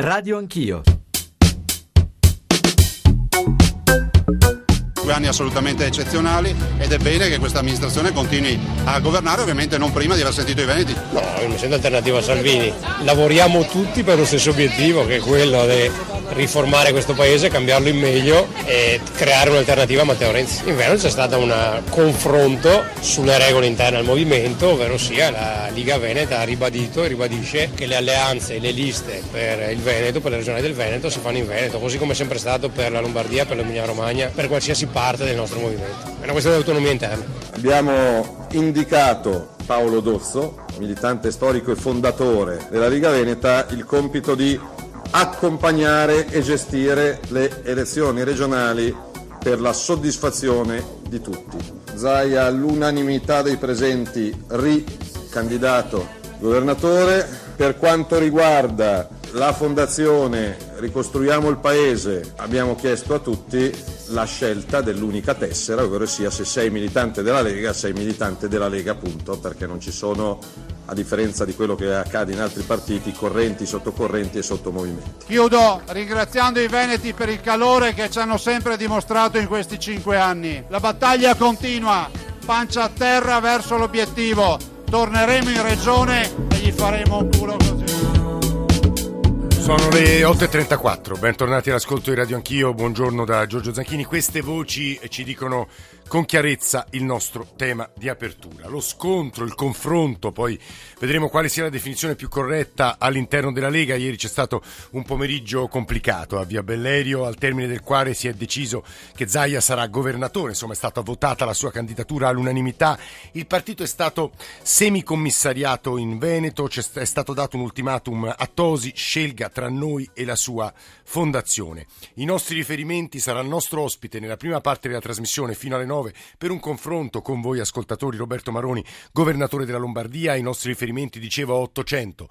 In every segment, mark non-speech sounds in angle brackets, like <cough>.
Radio Anch'io. Due anni assolutamente eccezionali ed è bene che questa amministrazione continui a governare, ovviamente non prima di aver sentito i Veneti. No, io mi sento alternativa a Salvini. Lavoriamo tutti per lo stesso obiettivo, che è quello di riformare questo paese, cambiarlo in meglio e creare un'alternativa a Matteo Renzi. In Veneto c'è stato un confronto sulle regole interne al movimento, ovvero sia la Liga Veneta ha ribadito e ribadisce che le alleanze e le liste per il Veneto, per la regione del Veneto, si fanno in Veneto, così come è sempre stato per la Lombardia, per l'Emilia Romagna, per qualsiasi parte del nostro movimento. È una questione di autonomia interna. Abbiamo indicato Paolo Dozzo, militante storico e fondatore della Liga Veneta, il compito di accompagnare e gestire le elezioni regionali per la soddisfazione di tutti. Zaia all'unanimità dei presenti ricandidato governatore. Per quanto riguarda la fondazione Ricostruiamo il Paese, abbiamo chiesto a tutti la scelta dell'unica tessera, ovvero sia se sei militante della Lega, sei militante della Lega, appunto, perché non ci sono, a differenza di quello che accade in altri partiti, correnti, sottocorrenti e sottomovimenti. Chiudo ringraziando i Veneti per il calore che ci hanno sempre dimostrato in questi cinque anni. La battaglia continua, pancia a terra verso l'obiettivo. Torneremo in regione e gli faremo un culo così. Sono le 8.34, bentornati all'ascolto di Radio Anch'io, buongiorno da Giorgio Zanchini. Queste voci ci dicono con chiarezza il nostro tema di apertura. Lo scontro, il confronto, poi vedremo quale sia la definizione più corretta all'interno della Lega. Ieri c'è stato un pomeriggio complicato a Via Bellerio, al termine del quale si è deciso che Zaia sarà governatore, insomma è stata votata la sua candidatura all'unanimità. Il partito è stato semicommissariato in Veneto, è stato dato un ultimatum a Tosi, scelga tra noi e la sua fondazione. I nostri riferimenti sarà il nostro ospite nella prima parte della trasmissione fino alle 9 9 per un confronto con voi ascoltatori. Roberto Maroni, governatore della Lombardia, i nostri riferimenti dicevo 800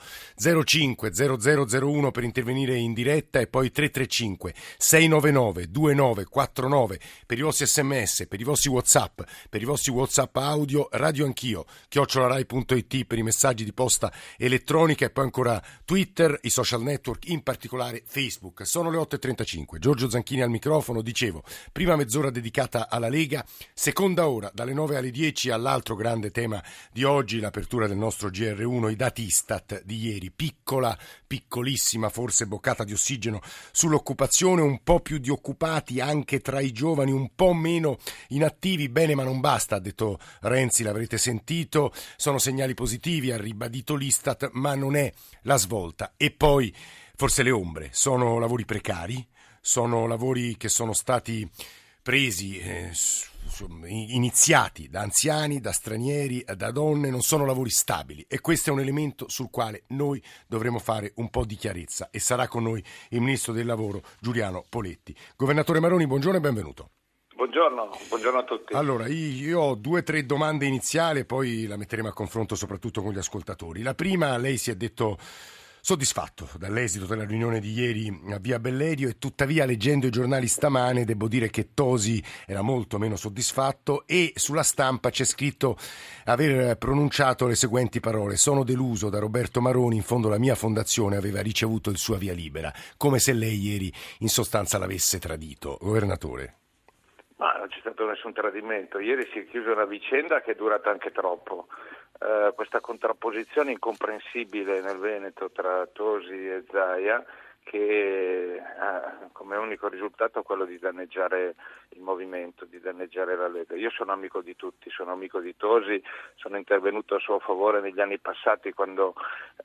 05 0001 per intervenire in diretta e poi 335 699 2949 per i vostri sms, per i vostri whatsapp, per i vostri whatsapp audio, radio anch'io, chiocciolarai.it per i messaggi di posta elettronica e poi ancora Twitter, i social network, in particolare Facebook. Sono le 8.35, Giorgio Zanchini al microfono, dicevo, prima mezz'ora dedicata alla Lega, Seconda ora, dalle 9 alle 10, all'altro grande tema di oggi, l'apertura del nostro GR1, i dati Istat di ieri. Piccola, piccolissima, forse boccata di ossigeno sull'occupazione, un po' più di occupati anche tra i giovani, un po' meno inattivi. Bene, ma non basta, ha detto Renzi, l'avrete sentito. Sono segnali positivi, ha ribadito l'Istat, ma non è la svolta. E poi, forse le ombre, sono lavori precari, sono lavori che sono stati presi eh, iniziati da anziani, da stranieri, da donne, non sono lavori stabili e questo è un elemento sul quale noi dovremo fare un po' di chiarezza e sarà con noi il Ministro del Lavoro Giuliano Poletti. Governatore Maroni, buongiorno e benvenuto. Buongiorno, buongiorno a tutti. Allora, io ho due o tre domande iniziali, poi la metteremo a confronto soprattutto con gli ascoltatori. La prima, lei si è detto soddisfatto dall'esito della riunione di ieri a Via Bellerio e tuttavia leggendo i giornali stamane devo dire che Tosi era molto meno soddisfatto e sulla stampa c'è scritto aver pronunciato le seguenti parole sono deluso da Roberto Maroni in fondo la mia fondazione aveva ricevuto il suo via libera come se lei ieri in sostanza l'avesse tradito governatore. Ma non c'è stato nessun tradimento. Ieri si è chiusa una vicenda che è durata anche troppo eh, questa contrapposizione incomprensibile nel Veneto tra Tosi e Zaia che ha come unico risultato quello di danneggiare il movimento, di danneggiare la Lega. Io sono amico di tutti, sono amico di Tosi, sono intervenuto a suo favore negli anni passati quando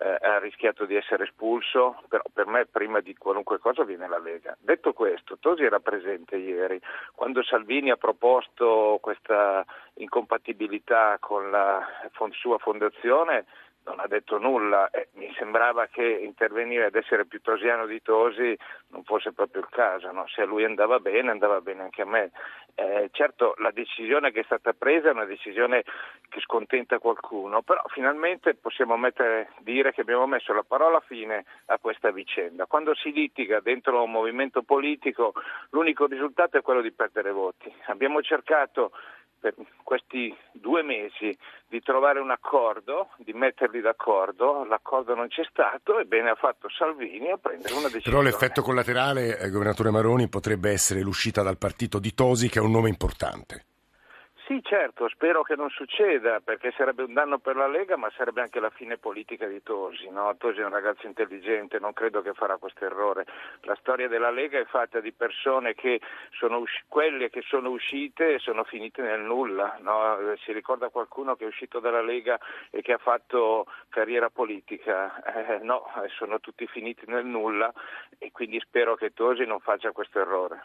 eh, ha rischiato di essere espulso, però per me prima di qualunque cosa viene la Lega. Detto questo, Tosi era presente ieri, quando Salvini ha proposto questa incompatibilità con la sua fondazione non ha detto nulla e mi sembrava che intervenire ad essere più tosiano di Tosi non fosse proprio il caso, no? se a lui andava bene andava bene anche a me. Eh, certo la decisione che è stata presa è una decisione che scontenta qualcuno, però finalmente possiamo mettere, dire che abbiamo messo la parola fine a questa vicenda. Quando si litiga dentro un movimento politico l'unico risultato è quello di perdere voti. Abbiamo cercato per questi due mesi di trovare un accordo, di metterli d'accordo, l'accordo non c'è stato e bene ha fatto Salvini a prendere una decisione. Però l'effetto collaterale, eh, governatore Maroni, potrebbe essere l'uscita dal partito di Tosi, che è un nome importante. Sì, certo, spero che non succeda perché sarebbe un danno per la Lega ma sarebbe anche la fine politica di Tosi. No? Tosi è un ragazzo intelligente, non credo che farà questo errore. La storia della Lega è fatta di persone che sono usci- quelle che sono uscite e sono finite nel nulla. No? Si ricorda qualcuno che è uscito dalla Lega e che ha fatto carriera politica? Eh, no, sono tutti finiti nel nulla e quindi spero che Tosi non faccia questo errore.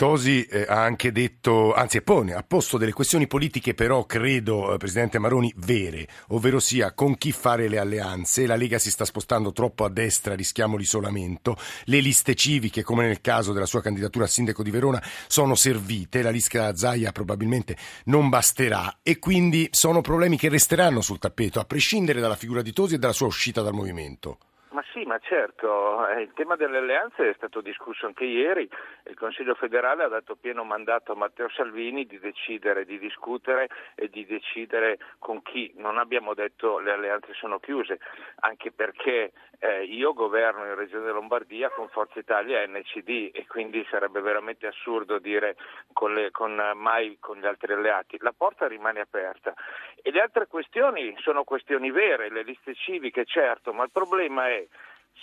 Tosi eh, ha anche detto, anzi pone, ha posto delle questioni politiche però credo, eh, Presidente Maroni, vere, ovvero sia con chi fare le alleanze, la Lega si sta spostando troppo a destra, rischiamo l'isolamento, le liste civiche come nel caso della sua candidatura a sindaco di Verona sono servite, la lista Zaia probabilmente non basterà. E quindi sono problemi che resteranno sul tappeto a prescindere dalla figura di Tosi e dalla sua uscita dal movimento. Ma sì, ma certo, eh, il tema delle alleanze è stato discusso anche ieri, il Consiglio federale ha dato pieno mandato a Matteo Salvini di decidere, di discutere e di decidere con chi. Non abbiamo detto le alleanze sono chiuse, anche perché eh, io governo in Regione Lombardia con Forza Italia e NCD e quindi sarebbe veramente assurdo dire con le, con, mai con gli altri alleati. La porta rimane aperta. E le altre questioni sono questioni vere, le liste civiche certo, ma il problema è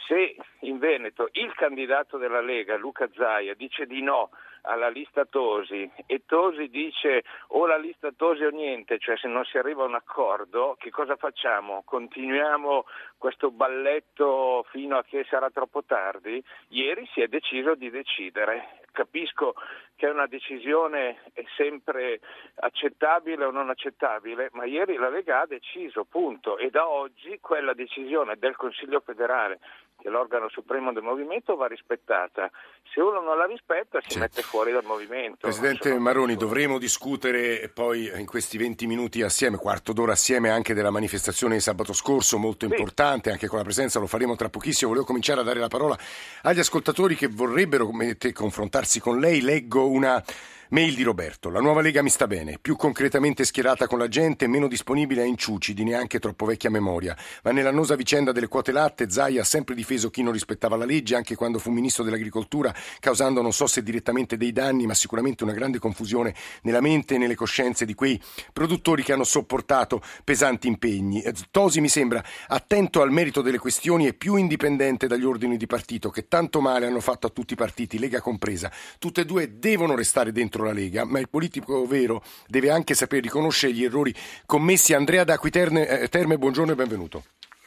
se in Veneto il candidato della Lega, Luca Zaia, dice di no alla lista Tosi e Tosi dice o la lista Tosi o niente, cioè se non si arriva a un accordo, che cosa facciamo? Continuiamo questo balletto fino a che sarà troppo tardi? Ieri si è deciso di decidere. Capisco che una decisione è sempre accettabile o non accettabile, ma ieri la Lega ha deciso, punto, e da oggi quella decisione del Consiglio federale l'organo supremo del movimento, va rispettata. Se uno non la rispetta si sì. mette fuori dal movimento. Presidente Maroni, dovremo discutere poi in questi 20 minuti assieme, quarto d'ora assieme anche della manifestazione di sabato scorso, molto sì. importante, anche con la presenza, lo faremo tra pochissimo. Volevo cominciare a dare la parola agli ascoltatori che vorrebbero te, confrontarsi con lei. Leggo una Mail di Roberto. La nuova Lega mi sta bene, più concretamente schierata con la gente, meno disponibile a inciuci di neanche troppo vecchia memoria. Ma nell'annosa vicenda delle quote latte, Zai ha sempre difeso chi non rispettava la legge, anche quando fu ministro dell'agricoltura, causando non so se direttamente dei danni, ma sicuramente una grande confusione nella mente e nelle coscienze di quei produttori che hanno sopportato pesanti impegni. Eh, Tosi mi sembra attento al merito delle questioni e più indipendente dagli ordini di partito che tanto male hanno fatto a tutti i partiti, Lega compresa. Tutte e due devono restare dentro contro la Lega, ma il politico vero deve anche sapere riconoscere gli errori commessi. Andrea D'Acqui eh, Terme, buongiorno e benvenuto.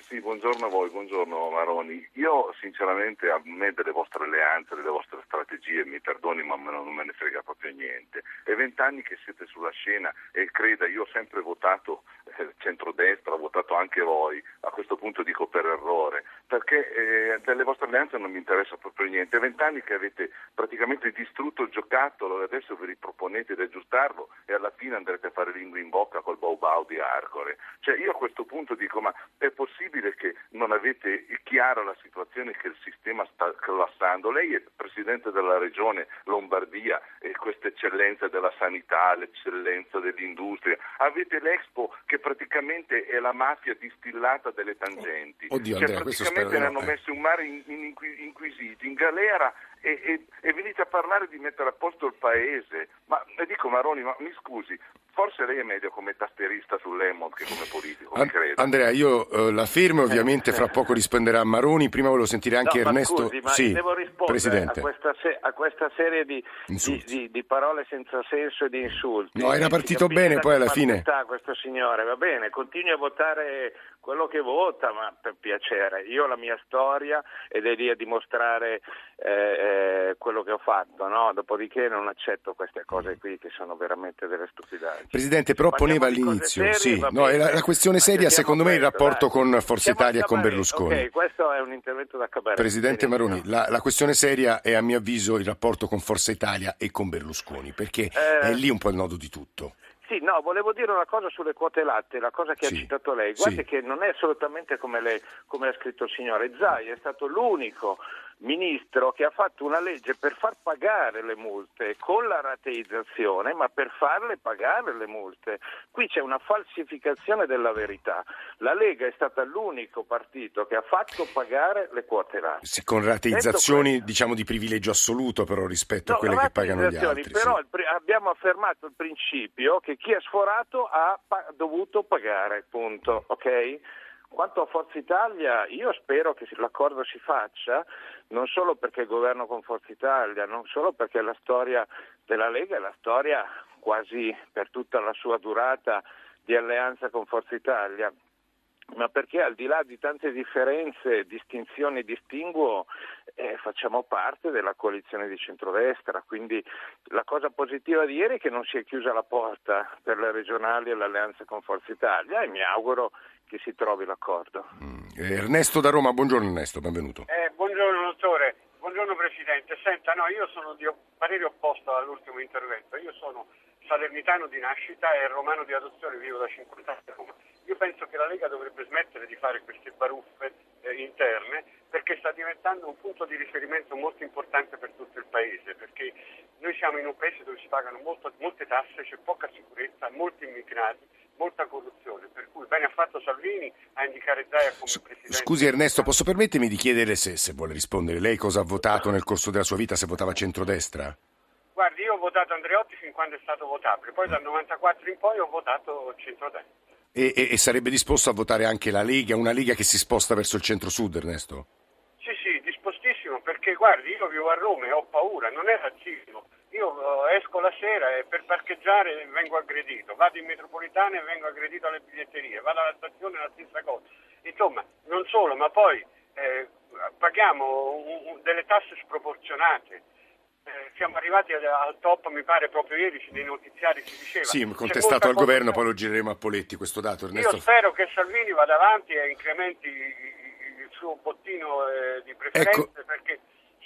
Sì, buongiorno a voi, buongiorno Maroni. Io sinceramente a me delle vostre alleanze, delle vostre strategie, mi perdoni ma non me ne frega proprio niente. È vent'anni che siete sulla scena e creda, io ho sempre votato eh, centrodestra, ho votato anche voi, a questo punto dico per errore, perché eh, delle vostre alleanze non mi interessa proprio niente. È vent'anni che avete praticamente distrutto il giocattolo e adesso vi riproponete di aggiustarlo e alla fine andrete a fare lingua in bocca col bau bau di Arcore. Cioè io a questo punto dico ma è possibile che non avete chiara la situazione che il sistema sta collassando? Lei è Presidente della Regione Lombardia e questa eccellenza della sanità, l'eccellenza dell'industria. Avete l'Expo che praticamente è la mafia distillata delle tangenti. Oddio, cioè, Andrea, praticamente ne hanno messo un mare in, in, inquisiti, in galera e, e, e, venite a parlare di mettere a posto il paese. Ma dico Maroni, ma mi scusi, forse lei è meglio come tastierista sull'Emont che come politico, An- Andrea, io uh, la fermo, ovviamente fra poco risponderà Maroni, prima volevo sentire anche no, Ernesto. Ma scusi, ma sì, devo rispondere Presidente. A, questa se- a questa serie di, di, di, di, parole senza senso e di insulti. No, era partito bene, poi alla fine. questo signore, va bene, continui a votare quello che vota, ma per piacere. Io ho la mia storia ed è lì a dimostrare eh, eh, quello che ho fatto, no? dopodiché non accetto queste cose qui che sono veramente delle stupidaggini. Presidente, però poneva all'inizio, sì, no, la, la, questione seria secondo me è il rapporto dai. con Forza Siamo Italia e con Berlusconi. Ok, questo è un intervento da cabaret. Presidente Maroni, la, la, questione seria è a mio avviso il rapporto con Forza Italia e con Berlusconi, perché eh... è lì un po' il nodo di tutto. Sì, no, volevo dire una cosa sulle quote latte, la cosa che sì, ha citato lei. Guardi sì. che non è assolutamente come, lei, come ha scritto il signore. Zai è stato l'unico ministro che ha fatto una legge per far pagare le multe con la rateizzazione, ma per farle pagare le multe. Qui c'è una falsificazione della verità. La Lega è stata l'unico partito che ha fatto pagare le quote latte. Sì, con rateizzazioni diciamo di privilegio assoluto però rispetto no, a quelle che pagano gli altri. Però sì. abbiamo affermato il principio che chi ha sforato ha pa- dovuto pagare, punto, ok? Quanto a Forza Italia, io spero che l'accordo si faccia, non solo perché governo con Forza Italia, non solo perché la storia della Lega è la storia quasi per tutta la sua durata di alleanza con Forza Italia, ma perché al di là di tante differenze, distinzioni e distinguo, eh, facciamo parte della coalizione di centrodestra, quindi la cosa positiva di ieri è che non si è chiusa la porta per le regionali e l'alleanza con Forza Italia e mi auguro che si trovi l'accordo. Mm. Ernesto da Roma, buongiorno Ernesto, benvenuto. Eh, buongiorno dottore, buongiorno Presidente. Senta, no, io sono di parere opposto all'ultimo intervento, io sono salernitano di nascita e romano di adozione, vivo da 50 anni a Roma. Io penso che la Lega dovrebbe smettere di fare queste baruffe eh, interne perché sta diventando un punto di riferimento molto importante per tutto il Paese, perché noi siamo in un Paese dove si pagano molto, molte tasse, c'è poca sicurezza, molti immigrati molta corruzione, per cui bene ha fatto Salvini a indicare Zaia come presidente. Scusi Ernesto, posso permettermi di chiedere se, se vuole rispondere, lei cosa ha votato nel corso della sua vita, se votava centrodestra? Guardi, io ho votato Andreotti fin quando è stato votabile, poi dal 94 in poi ho votato centrodestra. E, e, e sarebbe disposto a votare anche la Lega, una Lega che si sposta verso il centro-sud, Ernesto? Sì, sì, dispostissimo, perché guardi, io vivo a Roma e ho paura, non è razzismo io eh, esco la sera e per parcheggiare vengo aggredito, vado in metropolitana e vengo aggredito alle biglietterie, vado alla stazione la stessa cosa. Insomma, non solo, ma poi eh, paghiamo un, un, delle tasse sproporzionate. Eh, siamo arrivati al, al, top, mi pare, proprio ieri nei notiziari si diceva. Sì, contestato al governo, poi lo gireremo a Poletti questo dato. Ernesto. Io spero che Salvini vada avanti e incrementi il suo bottino eh, di preferenze ecco. perché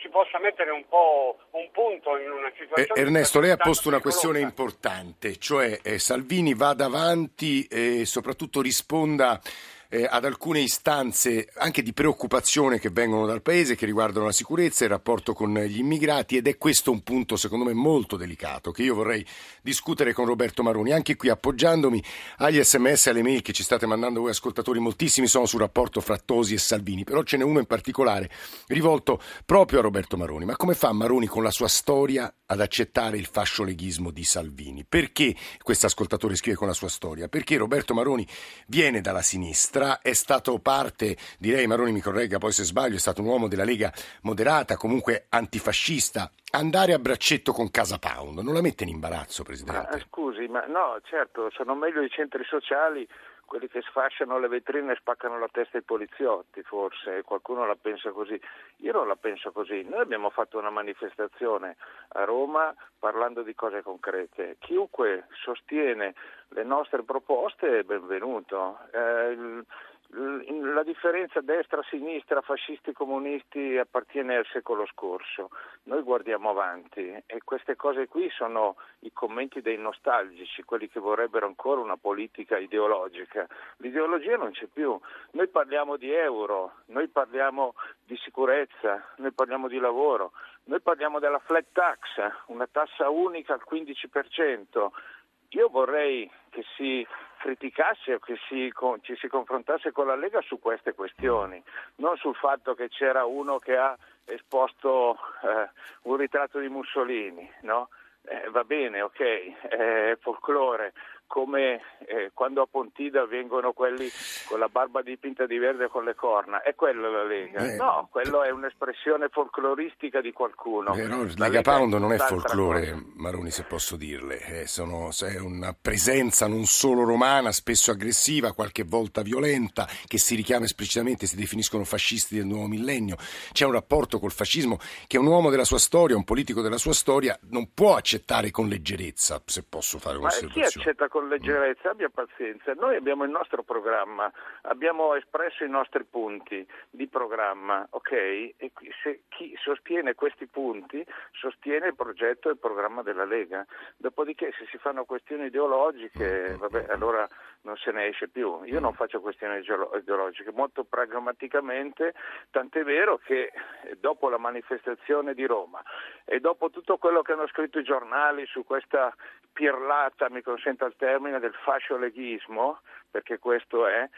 si possa mettere un po' un punto in una situazione. Eh, Ernesto, lei ha posto una questione importante, cioè eh, Salvini vada avanti e soprattutto risponda eh, ad alcune istanze anche di preoccupazione che vengono dal Paese, che riguardano la sicurezza e il rapporto con gli immigrati ed è questo un punto secondo me molto delicato che io vorrei discutere con Roberto Maroni, anche qui appoggiandomi agli sms e alle mail che ci state mandando voi ascoltatori, moltissimi sono sul rapporto fra Tosi e Salvini, però ce n'è uno in particolare rivolto proprio a Roberto Maroni. Ma come fa Maroni con la sua storia ad accettare il fascioleghismo di Salvini? Perché questo ascoltatore scrive con la sua storia? Perché Roberto Maroni viene dalla sinistra Stra è stato parte, direi Maroni mi corregga poi se sbaglio, è stato un uomo della Lega moderata, comunque antifascista. Andare a braccetto con Casa Pound non la mette in imbarazzo, Presidente? Ma, scusi, ma no, certo, sono meglio i centri sociali quelli che sfasciano le vetrine e spaccano la testa ai poliziotti, forse qualcuno la pensa così. Io non la penso così. Noi abbiamo fatto una manifestazione a Roma parlando di cose concrete. Chiunque sostiene le nostre proposte è benvenuto. Eh, la differenza destra-sinistra, fascisti-comunisti appartiene al secolo scorso. Noi guardiamo avanti e queste cose qui sono i commenti dei nostalgici, quelli che vorrebbero ancora una politica ideologica. L'ideologia non c'è più. Noi parliamo di euro, noi parliamo di sicurezza, noi parliamo di lavoro, noi parliamo della flat tax, una tassa unica al 15%. Io vorrei che si criticasse o che si, ci si confrontasse con la Lega su queste questioni, non sul fatto che c'era uno che ha esposto eh, un ritratto di Mussolini, no? eh, va bene, ok, è folklore, come eh, quando a Pontida vengono quelli con la barba dipinta di verde con le corna, è quello la Lega? Eh, no, quello è un'espressione folcloristica di qualcuno. Però la Lega Pound non è folklore, cosa. Maroni se posso dirle, eh, sono, è una presenza non solo romana, spesso aggressiva, qualche volta violenta, che si richiama esplicitamente, si definiscono fascisti del nuovo millennio. C'è un rapporto col fascismo che un uomo della sua storia, un politico della sua storia, non può accettare con leggerezza, se posso fare un'osservazione. Ma chi accetta con leggerezza, abbia pazienza. Noi abbiamo il nostro programma, abbiamo espresso i nostri punti di programma, ok? E se chi sostiene questi punti sostiene il progetto e il programma della Lega. Dopodiché se si fanno questioni ideologiche, vabbè, allora non se ne esce più. Io non faccio questioni ideologiche, molto pragmaticamente, tant'è vero che dopo la manifestazione di Roma e dopo tutto quello che hanno scritto i giornali su questa pirlata, mi consenta il termine, del fascioleghismo, perché questo è,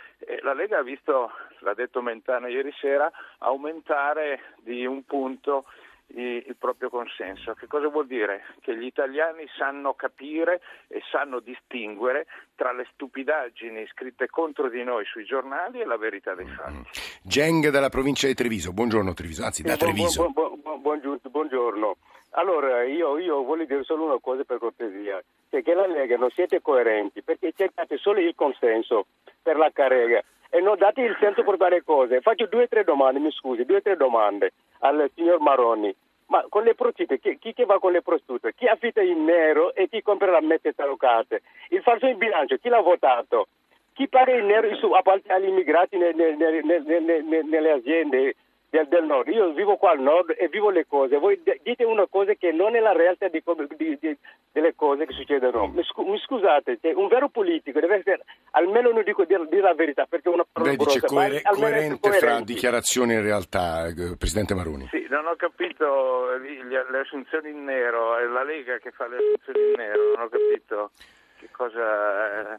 la Lega ha visto, l'ha detto Mentana ieri sera, aumentare di un punto il proprio consenso. Che cosa vuol dire? Che gli italiani sanno capire e sanno distinguere tra le stupidaggini scritte contro di noi sui giornali e la verità dei fatti. Geng dalla provincia di Treviso, buongiorno Treviso, anzi da Treviso. Buon, buon, buon, buongiorno. Allora, io, io, voglio dire solo una cosa per cortesia, che, che la Lega non siete coerenti perché cercate solo il consenso per la carrega e non date il senso per fare cose. Faccio due o tre domande, mi scusi, due o tre domande al signor Maroni. Ma con le prostitute, chi, chi, chi, va con le prostitute? Chi affitta in nero e chi compra la mette talocate? Il falso in bilancio, chi l'ha votato? Chi paga in nero su, agli immigrati nelle, nelle, nelle, nelle aziende? Del, del, nord. Io vivo qua al nord e vivo le cose. Voi dite una cosa che non è la realtà di, di, di, delle cose che succedono. Mi, scu- mi scusate, cioè, un vero politico deve essere, almeno non dico dire, dire la verità, perché è una parola Lei dice coer- coerente fra dichiarazioni e realtà, eh, Presidente Maroni. Sì, non ho capito le, le assunzioni in nero, è la Lega che fa le assunzioni in nero, non ho capito che cosa...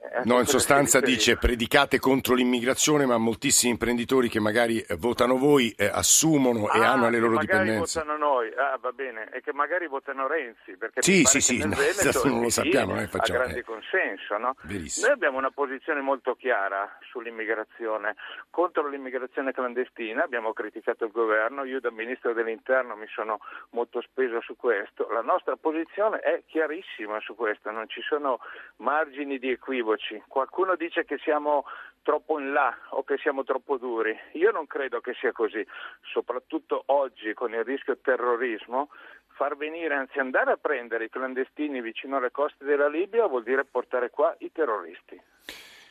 Eh, eh, no, in sostanza dice predicate contro l'immigrazione, ma moltissimi imprenditori che magari eh, votano voi eh, assumono ah, e hanno le loro magari dipendenze. votano noi, ah, va bene, e che magari votano Renzi, perché sì, sì, sì, no, non <laughs> lo sappiamo, noi facciamo. Ha grande eh. consenso, no? Verissimo. Noi abbiamo una posizione molto chiara sull'immigrazione, contro l'immigrazione clandestina, abbiamo criticato il governo, io da Ministro dell'Interno mi sono molto speso su questo, la nostra posizione è chiarissima su questo, non ci sono margini di equivoci. Qualcuno dice che siamo troppo in là o che siamo troppo duri. Io non credo che sia così, soprattutto oggi con il rischio terrorismo. Far venire, anzi andare a prendere i clandestini vicino alle coste della Libia vuol dire portare qua i terroristi.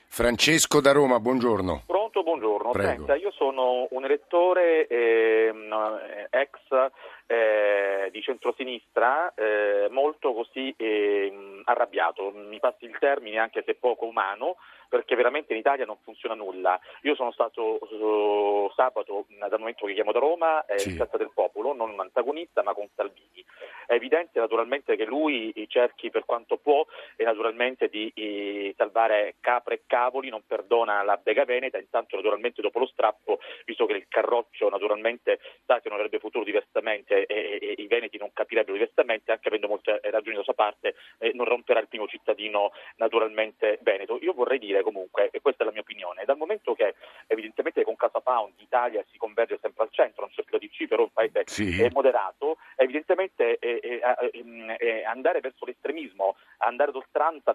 Francesco da Roma, buongiorno. Pronto, buongiorno. Prego. Senta, io sono un elettore eh, ex eh, di centrosinistra eh, molto così ehm, arrabbiato, mi passi il termine anche se poco umano, perché veramente in Italia non funziona nulla. Io sono stato uh, sabato, dal momento che chiamo da Roma, eh, Sì. in Piazza del Popolo, non un antagonista ma con Salvini. È evidente naturalmente che lui cerchi per quanto può e naturalmente di eh, salvare capre e cavoli, non perdona la Bega Veneta, intanto naturalmente dopo lo strappo, visto che il Carroccio naturalmente che non avrebbe futuro diversamente e, e- e i Veneti non capirebbero diversamente, anche avendo molte ragioni da sua parte, eh, non romperà il primo cittadino naturalmente veneto. Io vorrei dire comunque, e questa è la mia opinione, dal momento che evidentemente con Casa Pound l'Italia si converge sempre al centro, non c'è più la DC, però un paese Sì. moderato, evidentemente eh, eh, eh, eh, andare verso l'estremismo, andare d'oltranza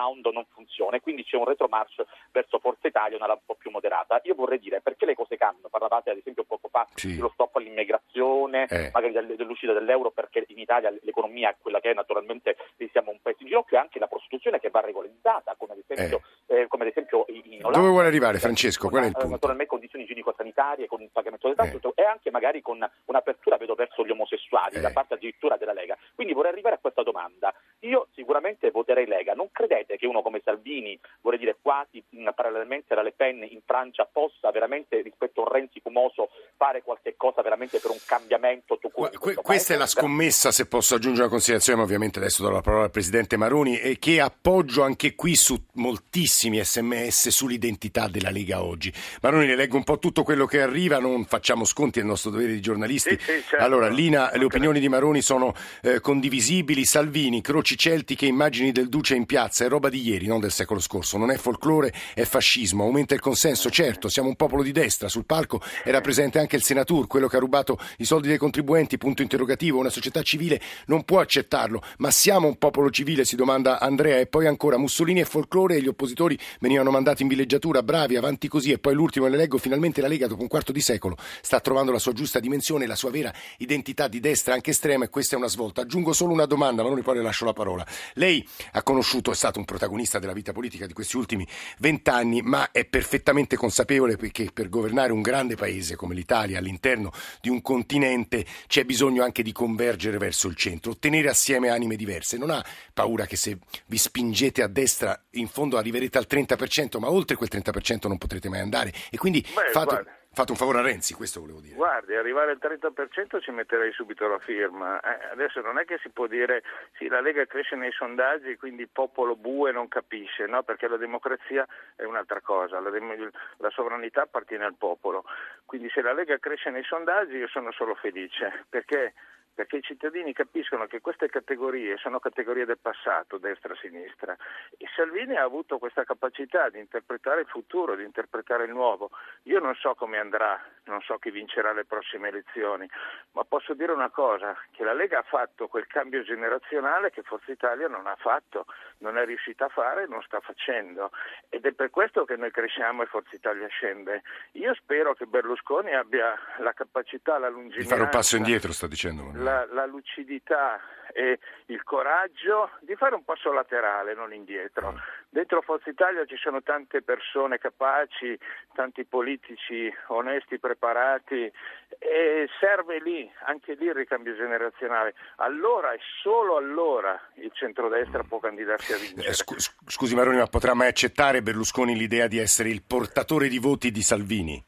Pound non funziona e quindi c'è un retromarcio verso Forza Italia, una un po' più moderata. Io vorrei dire perché le cose cambiano, parlavate ad esempio poco fa Sì. dello stop all'immigrazione, Eh. magari del- dell'uscita dell'euro perché in Italia l'economia è quella che è, naturalmente siamo un paese in ginocchio e anche la prostituzione che va regolarizzata, come ad esempio, eh, come ad esempio in Olanda. Dove vuole arrivare, Francesco? Qual è il eh, punto? Naturalmente condizioni igienico-sanitarie, con il pagamento del Eh. tasso e anche magari con un'apertura vedo verso gli omosessuali Eh. da parte addirittura della Lega. Quindi vorrei arrivare a questa domanda. Io sicuramente voterei Lega. Non credete che uno come Salvini, vorrei dire quasi mh, parallelamente alla Le Pen in Francia, possa veramente rispetto a un Renzi fumoso fare qualche cosa veramente per un cambiamento Que- questa è la scommessa, se posso aggiungere una considerazione, ma ovviamente adesso do la parola al Presidente Maroni, e che appoggio anche qui su moltissimi sms sull'identità della Lega oggi. Maroni, le leggo un po' tutto quello che arriva, non facciamo sconti, è il nostro dovere di giornalisti. Sì, sì, certo. Allora, Lina, le opinioni di Maroni sono eh, condivisibili, Salvini, croci celtiche, immagini del Duce in piazza, è roba di ieri, non del secolo scorso, non è folklore, è fascismo, aumenta il consenso, certo, siamo un popolo di destra, sul palco era presente anche il Senatur, quello che ha rubato i soldi dei contribuenti, punto interrogativo, una società civile non può accettarlo, ma siamo un popolo civile, si domanda Andrea, e poi ancora Mussolini e folklore e gli oppositori venivano mandati in villeggiatura, bravi, avanti così, e poi l'ultimo, le leggo, finalmente la Lega dopo un quarto di secolo sta trovando la sua giusta dimensione, la sua vera identità di destra anche estrema e questa è una svolta. Aggiungo solo una domanda, Maroni, poi le lascio la parola. Lei ha conosciuto, è stato un protagonista della vita politica di questi ultimi vent'anni, ma è perfettamente consapevole che per governare un grande paese come l'Italia all'interno all'interno di un continente c'è bisogno anche di convergere verso il centro, tenere assieme anime diverse. Non ha paura che se vi spingete a destra in fondo arriverete al 30%, ma oltre quel 30% non potrete mai andare. E quindi Beh, fate, guarda. Fate un favore a Renzi, questo volevo dire. Guardi, arrivare al 30% ci metterei subito la firma. Eh, adesso non è che si può dire sì, la Lega cresce nei sondaggi, quindi il popolo bue non capisce, no? perché la democrazia è un'altra cosa, la, dem- la sovranità appartiene al popolo. Quindi se la Lega cresce nei sondaggi io sono solo felice, perché perché i cittadini capiscono che queste categorie sono categorie del passato, destra-sinistra, e Salvini ha avuto questa capacità di interpretare il futuro, di interpretare il nuovo. Io non so come andrà, non so chi vincerà le prossime elezioni, ma posso dire una cosa, che la Lega ha fatto quel cambio generazionale che Forza Italia non ha fatto, non è riuscita a fare e non sta facendo. Ed è per questo che noi cresciamo e Forza Italia scende. Io spero che Berlusconi abbia la capacità, la Di lungimiranza fare un passo indietro, sta dicendo. la, la lucidità e il coraggio di fare un passo laterale, non indietro. Dentro Forza Italia ci sono tante persone capaci, tanti politici onesti, preparati e serve lì, anche lì il ricambio generazionale. Allora e solo allora il centrodestra può candidarsi a vincere. Eh, scu- scusi Maroni, ma potrà mai accettare Berlusconi l'idea di essere il portatore di voti di Salvini?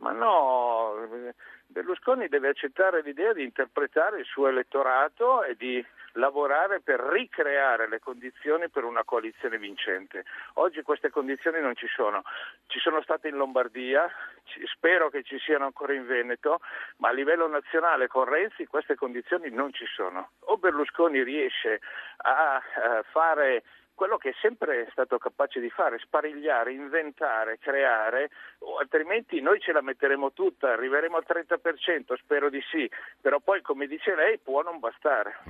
Ma no, Berlusconi deve accettare l'idea di interpretare il suo elettorato e di lavorare per ricreare le condizioni per una coalizione vincente. Oggi queste condizioni non ci sono. Ci sono state in Lombardia, spero che ci siano ancora in Veneto, ma a livello nazionale con Renzi queste condizioni non ci sono. O Berlusconi riesce a eh, fare quello che è sempre stato capace di fare, sparigliare, inventare, creare, altrimenti noi ce la metteremo tutta, arriveremo al 30%, spero di sì, però poi come dice lei può non bastare.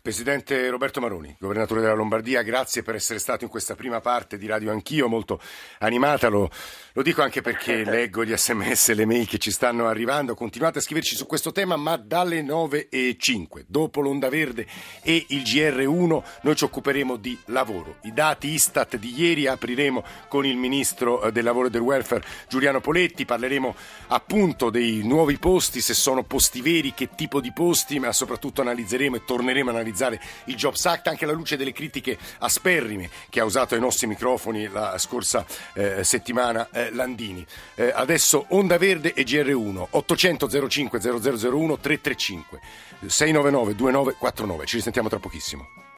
Presidente Roberto Maroni, governatore della Lombardia, grazie per essere stato in questa prima parte di Radio Anch'io, molto animata, lo, lo dico anche perché <laughs> leggo gli sms e le mail che ci stanno arrivando, continuate a scriverci su questo tema, ma dalle 9 e 5, dopo l'Onda Verde e il GR1, noi ci occuperemo di lavoro. I dati Istat di ieri apriremo con il Ministro eh, del Lavoro e del Welfare Giuliano Poletti, parleremo appunto dei nuovi posti, se sono posti veri, che tipo di posti, ma soprattutto analizzeremo e torneremo a analizzare il Jobs Act anche alla luce delle critiche asperrime che ha usato ai nostri microfoni la scorsa eh, settimana eh, Landini. Eh, adesso Onda Verde e GR1 800 05 0001 335 699 2949. Ci risentiamo tra pochissimo.